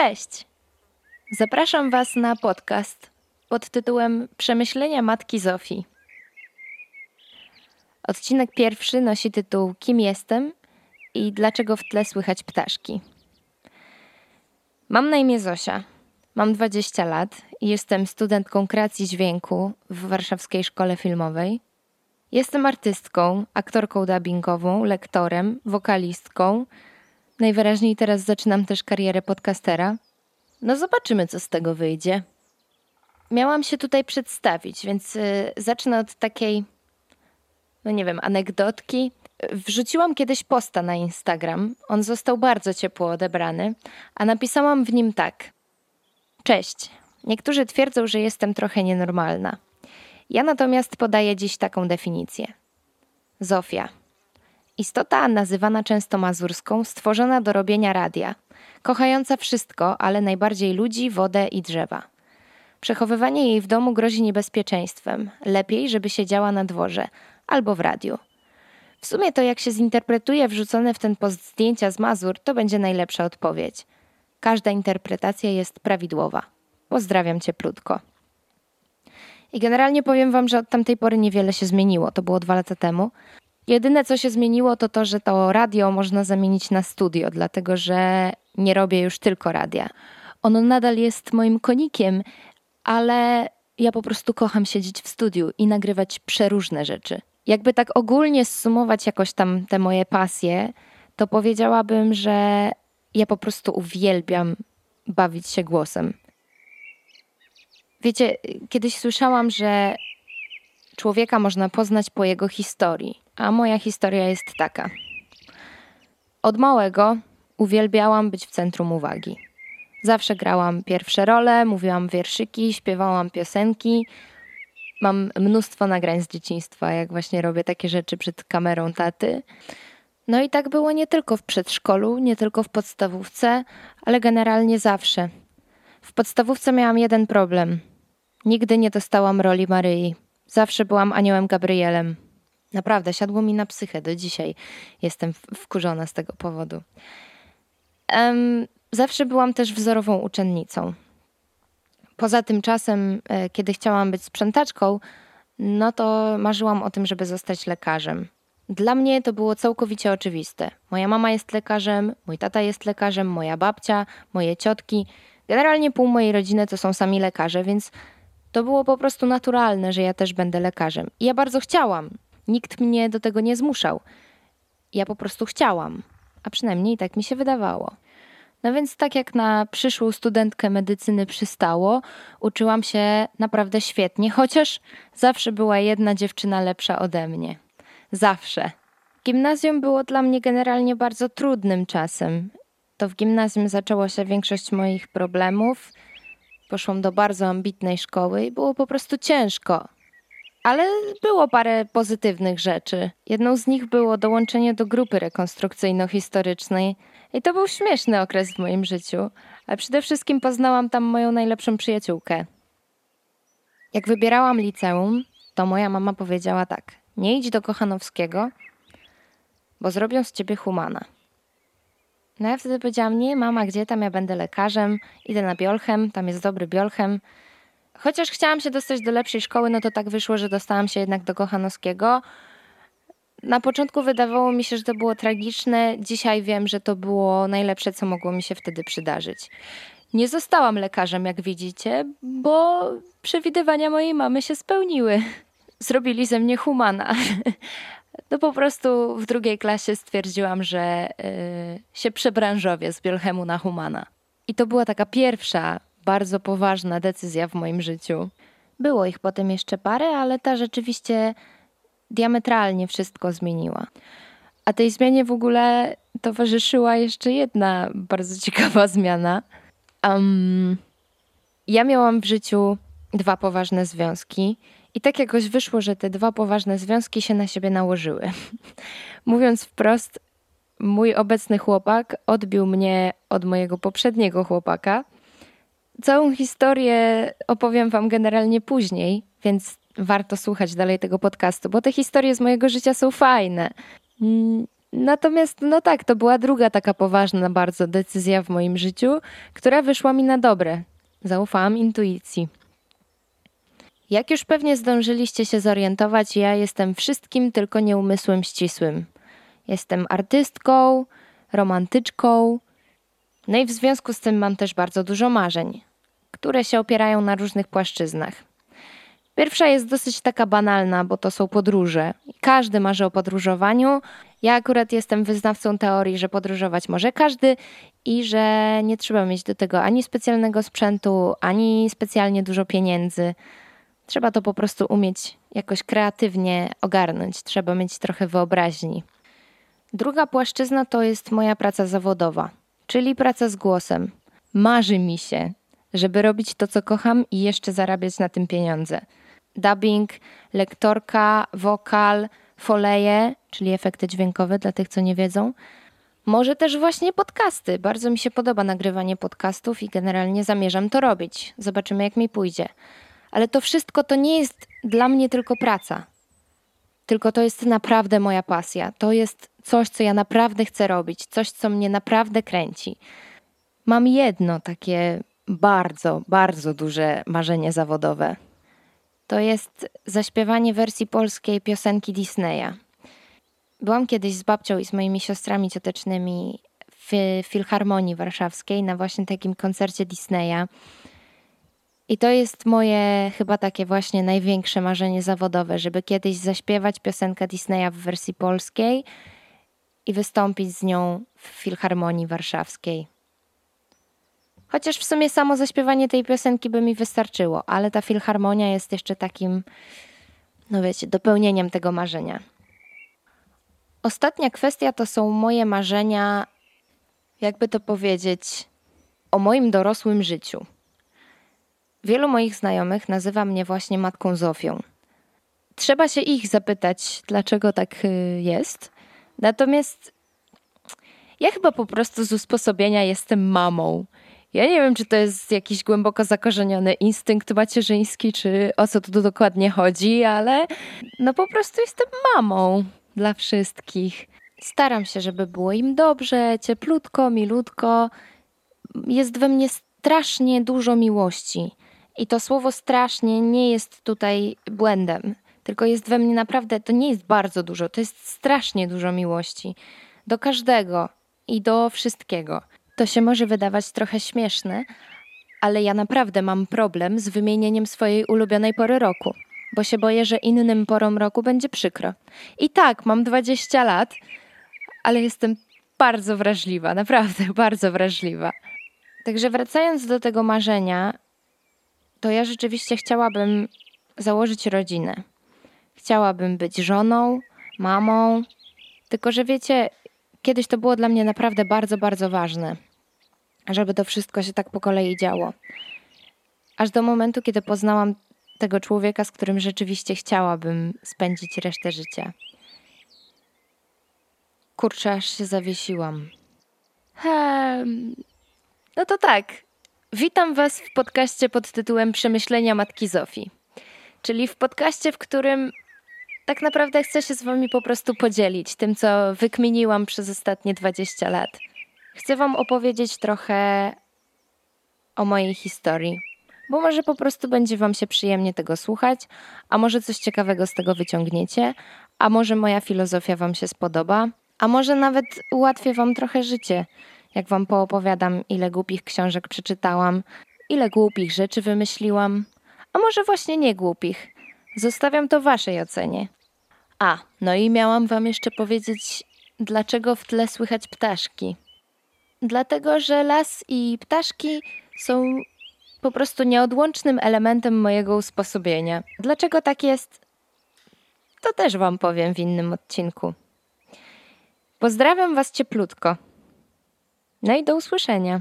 Cześć! Zapraszam Was na podcast pod tytułem Przemyślenia Matki Zofii. Odcinek pierwszy nosi tytuł Kim jestem i dlaczego w tle słychać ptaszki. Mam na imię Zosia. Mam 20 lat i jestem studentką kreacji dźwięku w Warszawskiej Szkole Filmowej. Jestem artystką, aktorką dubbingową, lektorem, wokalistką. Najwyraźniej teraz zaczynam też karierę podcastera. No zobaczymy, co z tego wyjdzie. Miałam się tutaj przedstawić, więc y, zacznę od takiej, no nie wiem, anegdotki. Wrzuciłam kiedyś posta na Instagram. On został bardzo ciepło odebrany, a napisałam w nim tak. Cześć. Niektórzy twierdzą, że jestem trochę nienormalna. Ja natomiast podaję dziś taką definicję. Zofia. Istota nazywana często mazurską, stworzona do robienia radia, kochająca wszystko, ale najbardziej ludzi, wodę i drzewa. Przechowywanie jej w domu grozi niebezpieczeństwem. Lepiej, żeby siedziała na dworze albo w radiu. W sumie to, jak się zinterpretuje wrzucone w ten post zdjęcia z Mazur, to będzie najlepsza odpowiedź. Każda interpretacja jest prawidłowa. Pozdrawiam cieplutko. I generalnie powiem Wam, że od tamtej pory niewiele się zmieniło. To było dwa lata temu. Jedyne, co się zmieniło, to to, że to radio można zamienić na studio, dlatego że nie robię już tylko radia. Ono nadal jest moim konikiem, ale ja po prostu kocham siedzieć w studiu i nagrywać przeróżne rzeczy. Jakby tak ogólnie zsumować jakoś tam te moje pasje, to powiedziałabym, że ja po prostu uwielbiam bawić się głosem. Wiecie, kiedyś słyszałam, że człowieka można poznać po jego historii, a moja historia jest taka. Od małego uwielbiałam być w centrum uwagi. Zawsze grałam pierwsze role, mówiłam wierszyki, śpiewałam piosenki. Mam mnóstwo nagrań z dzieciństwa, jak właśnie robię takie rzeczy przed kamerą taty. No i tak było nie tylko w przedszkolu, nie tylko w podstawówce, ale generalnie zawsze. W podstawówce miałam jeden problem. Nigdy nie dostałam roli Maryi. Zawsze byłam aniołem Gabrielem. Naprawdę, siadło mi na psychę do dzisiaj. Jestem wkurzona z tego powodu. Um, zawsze byłam też wzorową uczennicą. Poza tym czasem, e, kiedy chciałam być sprzątaczką, no to marzyłam o tym, żeby zostać lekarzem. Dla mnie to było całkowicie oczywiste. Moja mama jest lekarzem, mój tata jest lekarzem, moja babcia, moje ciotki. Generalnie pół mojej rodziny to są sami lekarze, więc to było po prostu naturalne, że ja też będę lekarzem. I ja bardzo chciałam. Nikt mnie do tego nie zmuszał. Ja po prostu chciałam. A przynajmniej tak mi się wydawało. No więc tak jak na przyszłą studentkę medycyny przystało, uczyłam się naprawdę świetnie, chociaż zawsze była jedna dziewczyna lepsza ode mnie. Zawsze. Gimnazjum było dla mnie generalnie bardzo trudnym czasem. To w gimnazjum zaczęła się większość moich problemów. Poszłam do bardzo ambitnej szkoły i było po prostu ciężko. Ale było parę pozytywnych rzeczy. Jedną z nich było dołączenie do grupy rekonstrukcyjno-historycznej. I to był śmieszny okres w moim życiu, ale przede wszystkim poznałam tam moją najlepszą przyjaciółkę. Jak wybierałam liceum, to moja mama powiedziała tak: Nie idź do Kochanowskiego, bo zrobią z ciebie humana. No ja wtedy powiedziałam: Nie, mama, gdzie tam ja będę lekarzem? Idę na Biolchem, tam jest dobry Biolchem. Chociaż chciałam się dostać do lepszej szkoły, no to tak wyszło, że dostałam się jednak do Kochanowskiego. Na początku wydawało mi się, że to było tragiczne. Dzisiaj wiem, że to było najlepsze, co mogło mi się wtedy przydarzyć. Nie zostałam lekarzem, jak widzicie, bo przewidywania mojej mamy się spełniły. Zrobili ze mnie humana. No po prostu w drugiej klasie stwierdziłam, że yy, się przebranżowię z Bielchemu na humana. I to była taka pierwsza, bardzo poważna decyzja w moim życiu. Było ich potem jeszcze parę, ale ta rzeczywiście diametralnie wszystko zmieniła. A tej zmianie w ogóle towarzyszyła jeszcze jedna bardzo ciekawa zmiana. Um, ja miałam w życiu dwa poważne związki. I tak jakoś wyszło, że te dwa poważne związki się na siebie nałożyły. Mówiąc wprost, mój obecny chłopak odbił mnie od mojego poprzedniego chłopaka. Całą historię opowiem Wam generalnie później, więc warto słuchać dalej tego podcastu, bo te historie z mojego życia są fajne. Mm, Natomiast, no tak, to była druga taka poważna bardzo decyzja w moim życiu, która wyszła mi na dobre. Zaufałam intuicji. Jak już pewnie zdążyliście się zorientować, ja jestem wszystkim, tylko nie umysłem ścisłym. Jestem artystką, romantyczką, no i w związku z tym mam też bardzo dużo marzeń, które się opierają na różnych płaszczyznach. Pierwsza jest dosyć taka banalna, bo to są podróże. Każdy marzy o podróżowaniu. Ja akurat jestem wyznawcą teorii, że podróżować może każdy i że nie trzeba mieć do tego ani specjalnego sprzętu, ani specjalnie dużo pieniędzy. Trzeba to po prostu umieć jakoś kreatywnie ogarnąć, trzeba mieć trochę wyobraźni. Druga płaszczyzna to jest moja praca zawodowa, czyli praca z głosem. Marzy mi się, żeby robić to, co kocham i jeszcze zarabiać na tym pieniądze. Dubbing, lektorka, wokal, foleje, czyli efekty dźwiękowe dla tych, co nie wiedzą. Może też właśnie podcasty. Bardzo mi się podoba nagrywanie podcastów i generalnie zamierzam to robić. Zobaczymy, jak mi pójdzie. Ale to wszystko to nie jest dla mnie tylko praca. Tylko to jest naprawdę moja pasja. To jest coś, co ja naprawdę chcę robić, coś, co mnie naprawdę kręci. Mam jedno takie bardzo, bardzo duże marzenie zawodowe. To jest zaśpiewanie wersji polskiej piosenki Disneya. Byłam kiedyś z babcią i z moimi siostrami ciotecznymi w Filharmonii Warszawskiej na właśnie takim koncercie Disneya. I to jest moje chyba takie właśnie największe marzenie zawodowe, żeby kiedyś zaśpiewać piosenkę Disneya w wersji polskiej i wystąpić z nią w Filharmonii Warszawskiej. Chociaż w sumie samo zaśpiewanie tej piosenki by mi wystarczyło, ale ta filharmonia jest jeszcze takim, no wiecie, dopełnieniem tego marzenia. Ostatnia kwestia to są moje marzenia, jakby to powiedzieć, o moim dorosłym życiu. Wielu moich znajomych nazywa mnie właśnie matką Zofią. Trzeba się ich zapytać, dlaczego tak y, jest. Natomiast ja chyba po prostu z usposobienia jestem mamą. Ja nie wiem, czy to jest jakiś głęboko zakorzeniony instynkt macierzyński, czy o co tu dokładnie chodzi, ale no po prostu jestem mamą dla wszystkich. Staram się, żeby było im dobrze, cieplutko, milutko. Jest we mnie strasznie dużo miłości. I to słowo strasznie nie jest tutaj błędem, tylko jest we mnie naprawdę, to nie jest bardzo dużo, to jest strasznie dużo miłości. Do każdego i do wszystkiego. To się może wydawać trochę śmieszne, ale ja naprawdę mam problem z wymienieniem swojej ulubionej pory roku, bo się boję, że innym porom roku będzie przykro. I tak, mam 20 lat, ale jestem bardzo wrażliwa, naprawdę bardzo wrażliwa. Także wracając do tego marzenia, to ja rzeczywiście chciałabym założyć rodzinę. Chciałabym być żoną, mamą, tylko że wiecie, kiedyś to było dla mnie naprawdę bardzo, bardzo ważne żeby to wszystko się tak po kolei działo. Aż do momentu, kiedy poznałam tego człowieka, z którym rzeczywiście chciałabym spędzić resztę życia. Kurczę, aż się zawiesiłam. Hmm. No to tak. Witam Was w podcaście pod tytułem Przemyślenia Matki Zofii. Czyli w podcaście, w którym tak naprawdę chcę się z Wami po prostu podzielić tym, co wykminiłam przez ostatnie 20 lat. Chcę Wam opowiedzieć trochę o mojej historii, bo może po prostu będzie Wam się przyjemnie tego słuchać, a może coś ciekawego z tego wyciągniecie, a może moja filozofia Wam się spodoba, a może nawet ułatwię Wam trochę życie, jak Wam poopowiadam, ile głupich książek przeczytałam, ile głupich rzeczy wymyśliłam, a może właśnie nie głupich. Zostawiam to Waszej ocenie. A, no i miałam Wam jeszcze powiedzieć, dlaczego w tle słychać ptaszki dlatego że las i ptaszki są po prostu nieodłącznym elementem mojego usposobienia. Dlaczego tak jest? To też Wam powiem w innym odcinku. Pozdrawiam Was cieplutko. No i do usłyszenia.